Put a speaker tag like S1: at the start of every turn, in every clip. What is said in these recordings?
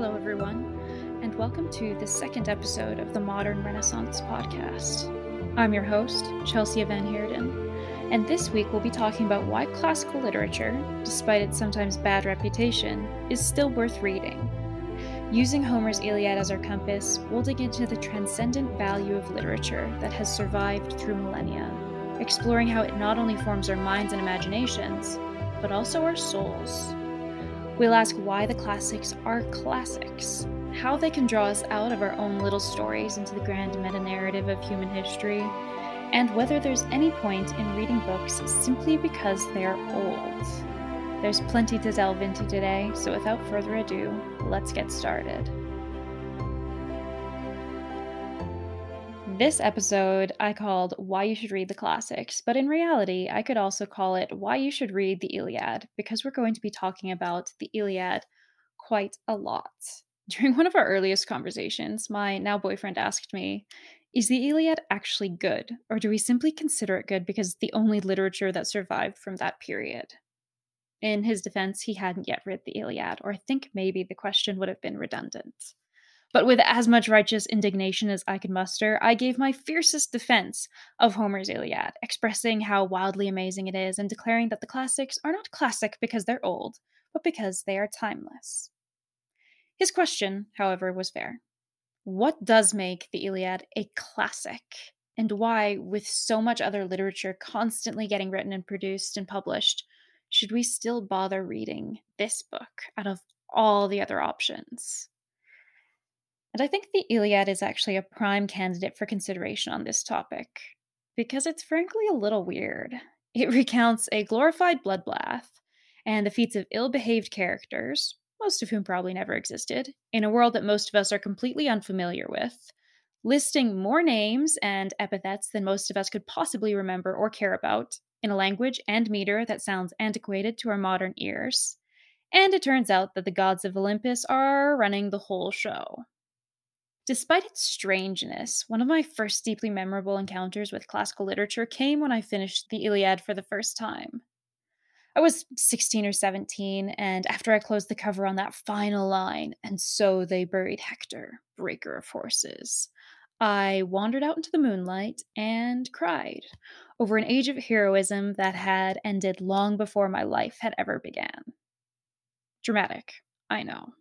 S1: Hello, everyone, and welcome to the second episode of the Modern Renaissance podcast. I'm your host, Chelsia Van Heerden, and this week we'll be talking about why classical literature, despite its sometimes bad reputation, is still worth reading. Using Homer's Iliad as our compass, we'll dig into the transcendent value of literature that has survived through millennia, exploring how it not only forms our minds and imaginations, but also our souls. We'll ask why the classics are classics, how they can draw us out of our own little stories into the grand meta narrative of human history, and whether there's any point in reading books simply because they're old. There's plenty to delve into today, so without further ado, let's get started. This episode I called Why You Should Read the Classics, but in reality, I could also call it Why You Should Read the Iliad, because we're going to be talking about the Iliad quite a lot. During one of our earliest conversations, my now boyfriend asked me, Is the Iliad actually good, or do we simply consider it good because it's the only literature that survived from that period? In his defense, he hadn't yet read the Iliad, or I think maybe the question would have been redundant. But with as much righteous indignation as I could muster, I gave my fiercest defense of Homer's Iliad, expressing how wildly amazing it is and declaring that the classics are not classic because they're old, but because they are timeless. His question, however, was fair. What does make the Iliad a classic? And why, with so much other literature constantly getting written and produced and published, should we still bother reading this book out of all the other options? And I think the Iliad is actually a prime candidate for consideration on this topic, because it's frankly a little weird. It recounts a glorified bloodbath and the feats of ill behaved characters, most of whom probably never existed, in a world that most of us are completely unfamiliar with, listing more names and epithets than most of us could possibly remember or care about, in a language and meter that sounds antiquated to our modern ears. And it turns out that the gods of Olympus are running the whole show. Despite its strangeness, one of my first deeply memorable encounters with classical literature came when I finished the Iliad for the first time. I was 16 or 17, and after I closed the cover on that final line, and so they buried Hector, breaker of horses, I wandered out into the moonlight and cried over an age of heroism that had ended long before my life had ever began. Dramatic, I know.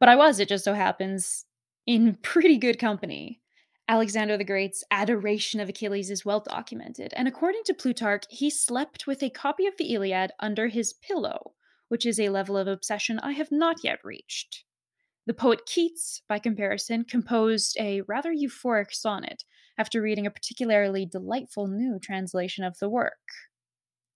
S1: But I was, it just so happens, in pretty good company. Alexander the Great's adoration of Achilles is well documented, and according to Plutarch, he slept with a copy of the Iliad under his pillow, which is a level of obsession I have not yet reached. The poet Keats, by comparison, composed a rather euphoric sonnet after reading a particularly delightful new translation of the work.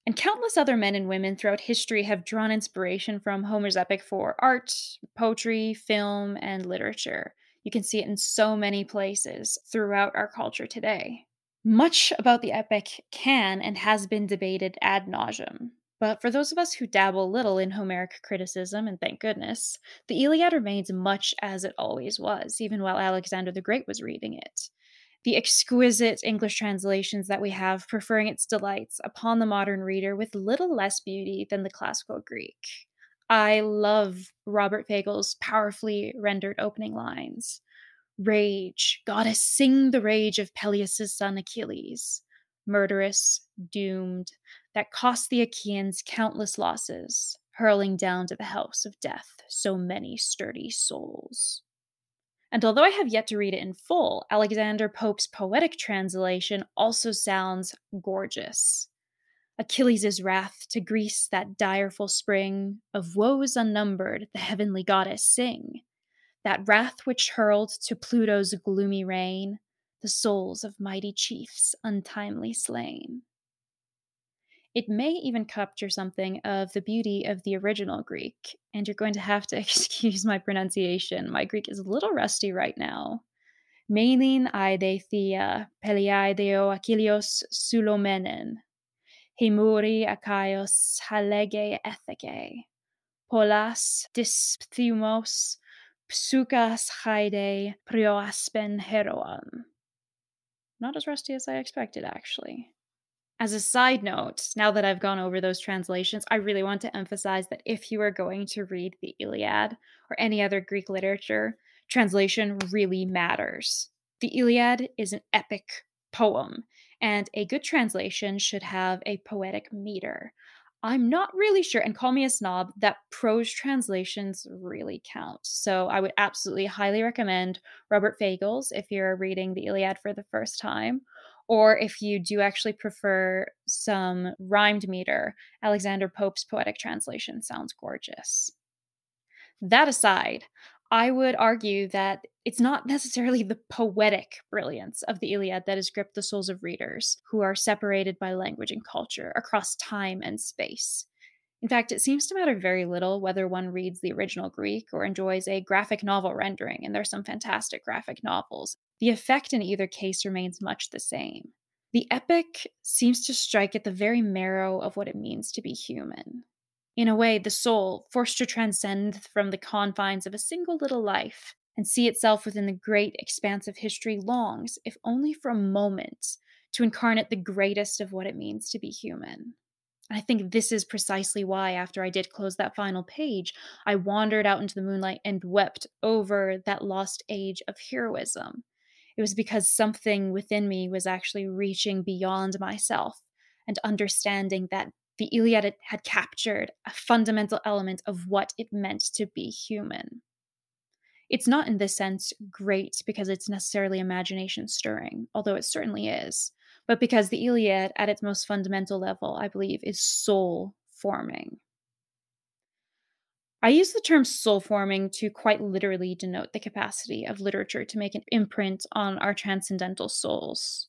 S1: And countless other men and women throughout history have drawn inspiration from Homer's epic for art, poetry, film, and literature. You can see it in so many places throughout our culture today. Much about the epic can and has been debated ad nauseum. But for those of us who dabble little in Homeric criticism, and thank goodness, the Iliad remains much as it always was, even while Alexander the Great was reading it. The exquisite English translations that we have preferring its delights upon the modern reader with little less beauty than the classical Greek. I love Robert Fagles' powerfully rendered opening lines. Rage, goddess, sing the rage of Peleus' son Achilles. Murderous, doomed, that cost the Achaeans countless losses, hurling down to the house of death so many sturdy souls. And although I have yet to read it in full, Alexander Pope's poetic translation also sounds gorgeous. Achilles' wrath to Greece that direful spring of woes unnumbered the heavenly goddess sing. That wrath which hurled to Pluto's gloomy reign the souls of mighty chiefs untimely slain. It may even capture something of the beauty of the original Greek, and you're going to have to excuse my pronunciation. My Greek is a little rusty right now. Menin aide thea peliaideo Achilleos sulomenen, hemuri akaios halege etheke, polas disphthumos psukas haide prioaspen heroam. Not as rusty as I expected, actually. As a side note, now that I've gone over those translations, I really want to emphasize that if you are going to read the Iliad or any other Greek literature, translation really matters. The Iliad is an epic poem, and a good translation should have a poetic meter. I'm not really sure, and call me a snob, that prose translations really count. So I would absolutely highly recommend Robert Fagles if you're reading the Iliad for the first time, or if you do actually prefer some rhymed meter, Alexander Pope's poetic translation sounds gorgeous. That aside, I would argue that it's not necessarily the poetic brilliance of the Iliad that has gripped the souls of readers who are separated by language and culture across time and space. In fact, it seems to matter very little whether one reads the original Greek or enjoys a graphic novel rendering, and there's some fantastic graphic novels. The effect in either case remains much the same. The epic seems to strike at the very marrow of what it means to be human. In a way, the soul, forced to transcend from the confines of a single little life and see itself within the great expanse of history, longs, if only for a moment, to incarnate the greatest of what it means to be human. I think this is precisely why, after I did close that final page, I wandered out into the moonlight and wept over that lost age of heroism. It was because something within me was actually reaching beyond myself and understanding that the Iliad had captured a fundamental element of what it meant to be human. It's not in this sense great because it's necessarily imagination stirring, although it certainly is but because the Iliad, at its most fundamental level, I believe, is soul forming. I use the term soul forming to quite literally denote the capacity of literature to make an imprint on our transcendental souls.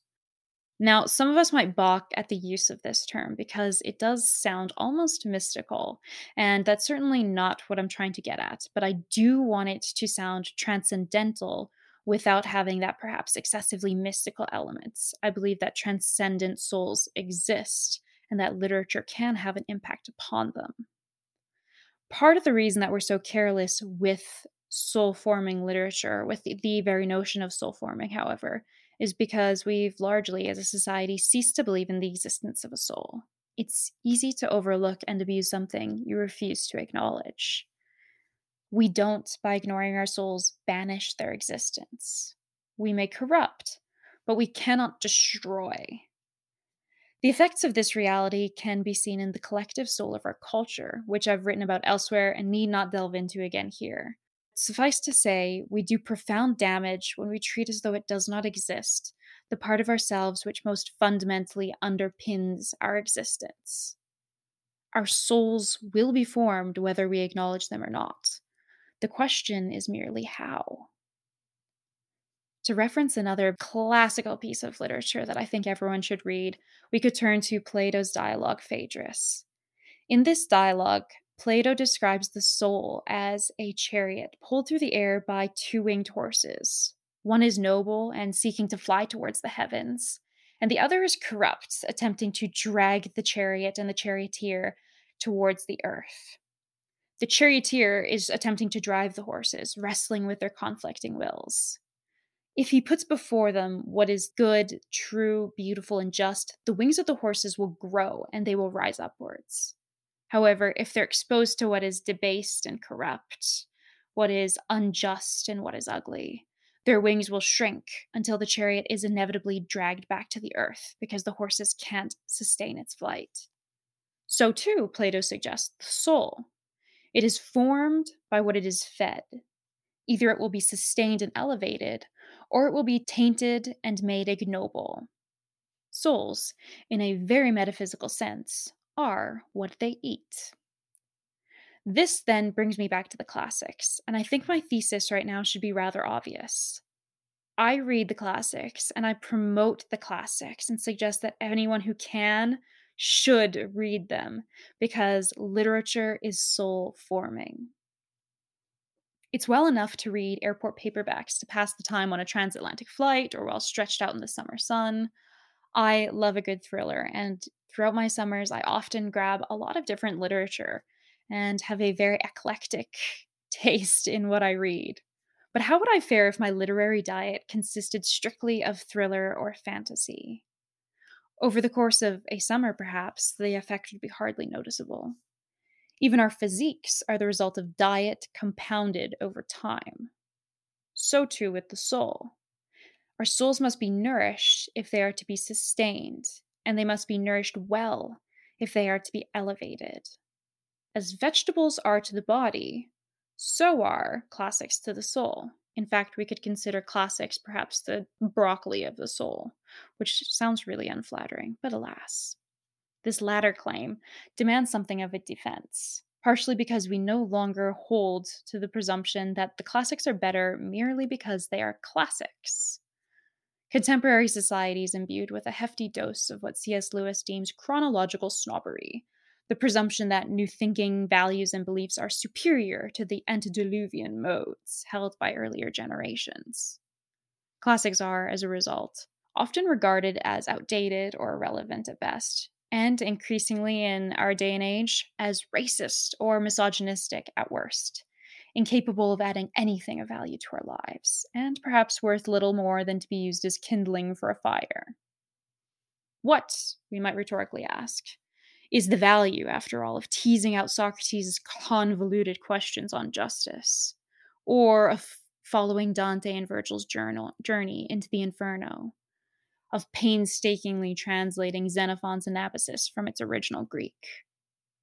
S1: Now, some of us might balk at the use of this term because it does sound almost mystical, and that's certainly not what I'm trying to get at, but I do want it to sound transcendental without having that perhaps excessively mystical elements. I believe that transcendent souls exist and that literature can have an impact upon them. Part of the reason that we're so careless with soul forming literature, with the, very notion of soul forming, however, is because we've largely, as a society, ceased to believe in the existence of a soul. It's easy to overlook and abuse something you refuse to acknowledge. We don't, by ignoring our souls, banish their existence. We may corrupt, but we cannot destroy. The effects of this reality can be seen in the collective soul of our culture, which I've written about elsewhere and need not delve into again here. Suffice to say, we do profound damage when we treat as though it does not exist, the part of ourselves which most fundamentally underpins our existence. Our souls will be formed whether we acknowledge them or not. The question is merely how. To reference another classical piece of literature that I think everyone should read, we could turn to Plato's dialogue Phaedrus. In this dialogue, Plato describes the soul as a chariot pulled through the air by two winged horses. One is noble and seeking to fly towards the heavens, and the other is corrupt, attempting to drag the chariot and the charioteer towards the earth. The charioteer is attempting to drive the horses, wrestling with their conflicting wills. If he puts before them what is good, true, beautiful, and just, the wings of the horses will grow and they will rise upwards. However, if they're exposed to what is debased and corrupt, what is unjust and what is ugly, their wings will shrink until the chariot is inevitably dragged back to the earth because the horses can't sustain its flight. So, too, Plato suggests the soul it is formed by what it is fed. Either it will be sustained and elevated, or it will be tainted and made ignoble. Souls, in a very metaphysical sense, are what they eat. This then brings me back to the classics, and I think my thesis right now should be rather obvious. I read the classics and I promote the classics and suggest that anyone who can should read them because literature is soul forming. It's well enough to read airport paperbacks to pass the time on a transatlantic flight or while stretched out in the summer sun. I love a good thriller, and throughout my summers, I often grab a lot of different literature and have a very eclectic taste in what I read. But how would I fare if my literary diet consisted strictly of thriller or fantasy? Over the course of a summer, perhaps, the effect would be hardly noticeable. Even our physiques are the result of diet compounded over time. So too with the soul. Our souls must be nourished if they are to be sustained, and they must be nourished well if they are to be elevated. As vegetables are to the body, so are classics to the soul. In fact, we could consider classics perhaps the broccoli of the soul, which sounds really unflattering, but alas. This latter claim demands something of a defense, partially because we no longer hold to the presumption that the classics are better merely because they are classics. Contemporary society is imbued with a hefty dose of what C.S. Lewis deems chronological snobbery, the presumption that new thinking, values, and beliefs are superior to the antediluvian modes held by earlier generations. Classics are, as a result, often regarded as outdated or irrelevant at best, and increasingly in our day and age, as racist or misogynistic at worst incapable of adding anything of value to our lives, and perhaps worth little more than to be used as kindling for a fire. What, we might rhetorically ask, is the value, after all, of teasing out Socrates' convoluted questions on justice, or of following Dante and Virgil's journal, journey into the Inferno, of painstakingly translating Xenophon's Anabasis from its original Greek?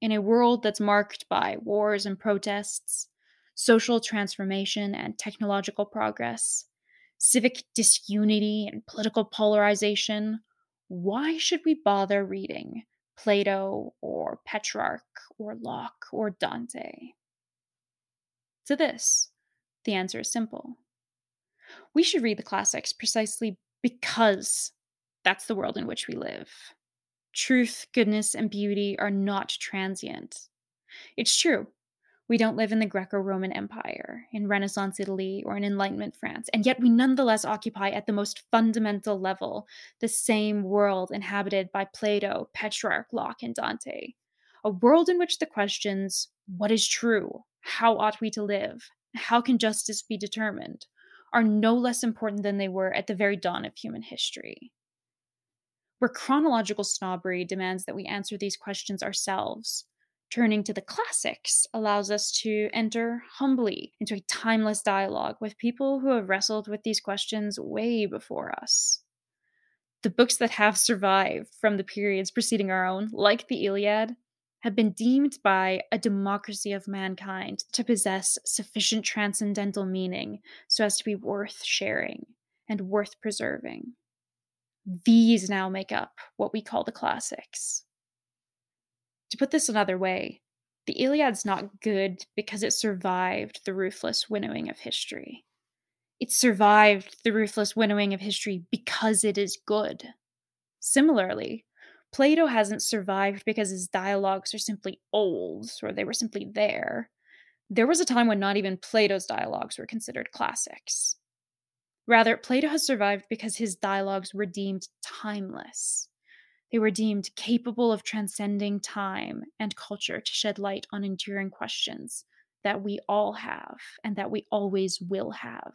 S1: In a world that's marked by wars and protests, social transformation and technological progress, civic disunity and political polarization, why should we bother reading Plato or Petrarch or Locke or Dante? To this, the answer is simple. We should read the classics precisely because that's the world in which we live. Truth, goodness, and beauty are not transient. It's true, we don't live in the Greco Roman Empire, in Renaissance Italy, or in Enlightenment France, and yet we nonetheless occupy at the most fundamental level the same world inhabited by Plato, Petrarch, Locke, and Dante. A world in which the questions, what is true? How ought we to live? How can justice be determined? are no less important than they were at the very dawn of human history. Where chronological snobbery demands that we answer these questions ourselves, Turning to the classics allows us to enter humbly into a timeless dialogue with people who have wrestled with these questions way before us. The books that have survived from the periods preceding our own, like the Iliad, have been deemed by a democracy of mankind to possess sufficient transcendental meaning so as to be worth sharing and worth preserving. These now make up what we call the classics. To put this another way, the Iliad's not good because it survived the ruthless winnowing of history. It survived the ruthless winnowing of history because it is good. Similarly, Plato hasn't survived because his dialogues are simply old or they were simply there. There was a time when not even Plato's dialogues were considered classics. Rather, Plato has survived because his dialogues were deemed timeless. They were deemed capable of transcending time and culture to shed light on enduring questions that we all have and that we always will have.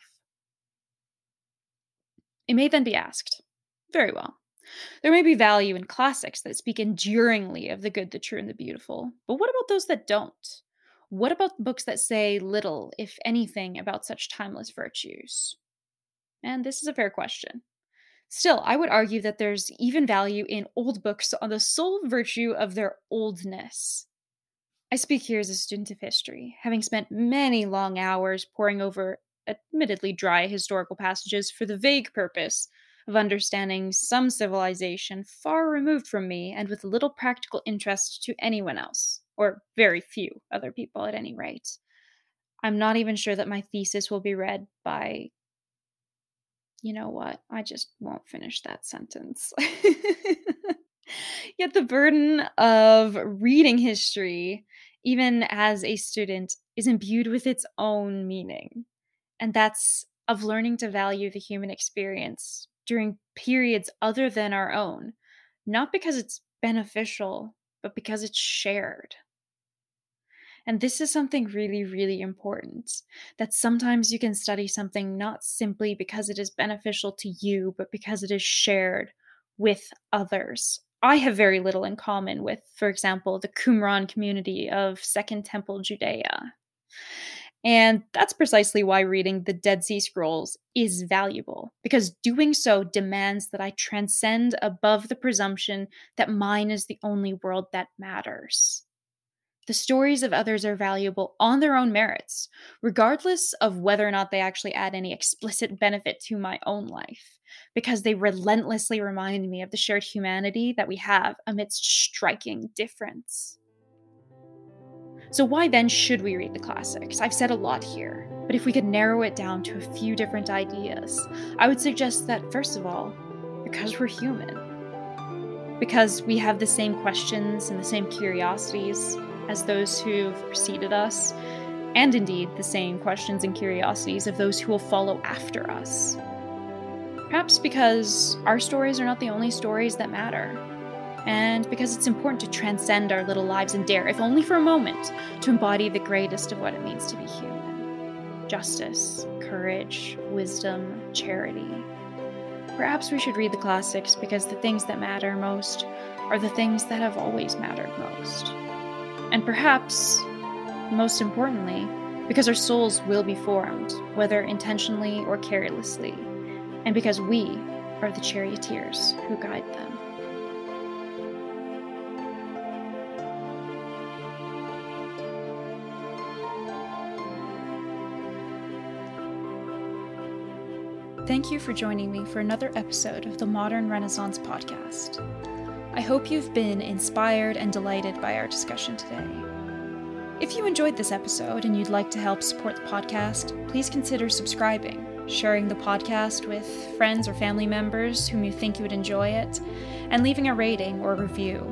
S1: It may then be asked very well. There may be value in classics that speak enduringly of the good, the true, and the beautiful, but what about those that don't? What about books that say little, if anything, about such timeless virtues? And this is a fair question. Still, I would argue that there's even value in old books on the sole virtue of their oldness. I speak here as a student of history, having spent many long hours poring over admittedly dry historical passages for the vague purpose of understanding some civilization far removed from me and with little practical interest to anyone else, or very few other people at any rate. I'm not even sure that my thesis will be read by you know what? I just won't finish that sentence. Yet the burden of reading history, even as a student, is imbued with its own meaning. And that's of learning to value the human experience during periods other than our own, not because it's beneficial, but because it's shared. And this is something really, really important that sometimes you can study something not simply because it is beneficial to you, but because it is shared with others. I have very little in common with, for example, the Qumran community of Second Temple Judea. And that's precisely why reading the Dead Sea Scrolls is valuable, because doing so demands that I transcend above the presumption that mine is the only world that matters. The stories of others are valuable on their own merits, regardless of whether or not they actually add any explicit benefit to my own life, because they relentlessly remind me of the shared humanity that we have amidst striking difference. So, why then should we read the classics? I've said a lot here, but if we could narrow it down to a few different ideas, I would suggest that, first of all, because we're human. Because we have the same questions and the same curiosities as those who've preceded us, and indeed the same questions and curiosities of those who will follow after us. Perhaps because our stories are not the only stories that matter, and because it's important to transcend our little lives and dare, if only for a moment, to embody the greatest of what it means to be human justice, courage, wisdom, charity. Perhaps we should read the classics because the things that matter most are the things that have always mattered most. And perhaps, most importantly, because our souls will be formed, whether intentionally or carelessly, and because we are the charioteers who guide them. Thank you for joining me for another episode of the Modern Renaissance Podcast. I hope you've been inspired and delighted by our discussion today. If you enjoyed this episode and you'd like to help support the podcast, please consider subscribing, sharing the podcast with friends or family members whom you think you would enjoy it, and leaving a rating or review.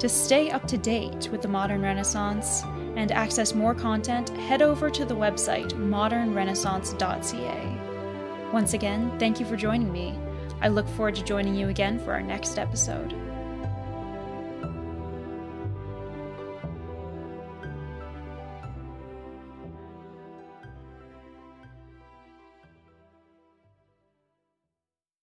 S1: To stay up to date with the modern Renaissance and access more content, head over to the website modernrenaissance.ca. Once again, thank you for joining me. I look forward to joining you again for our next episode.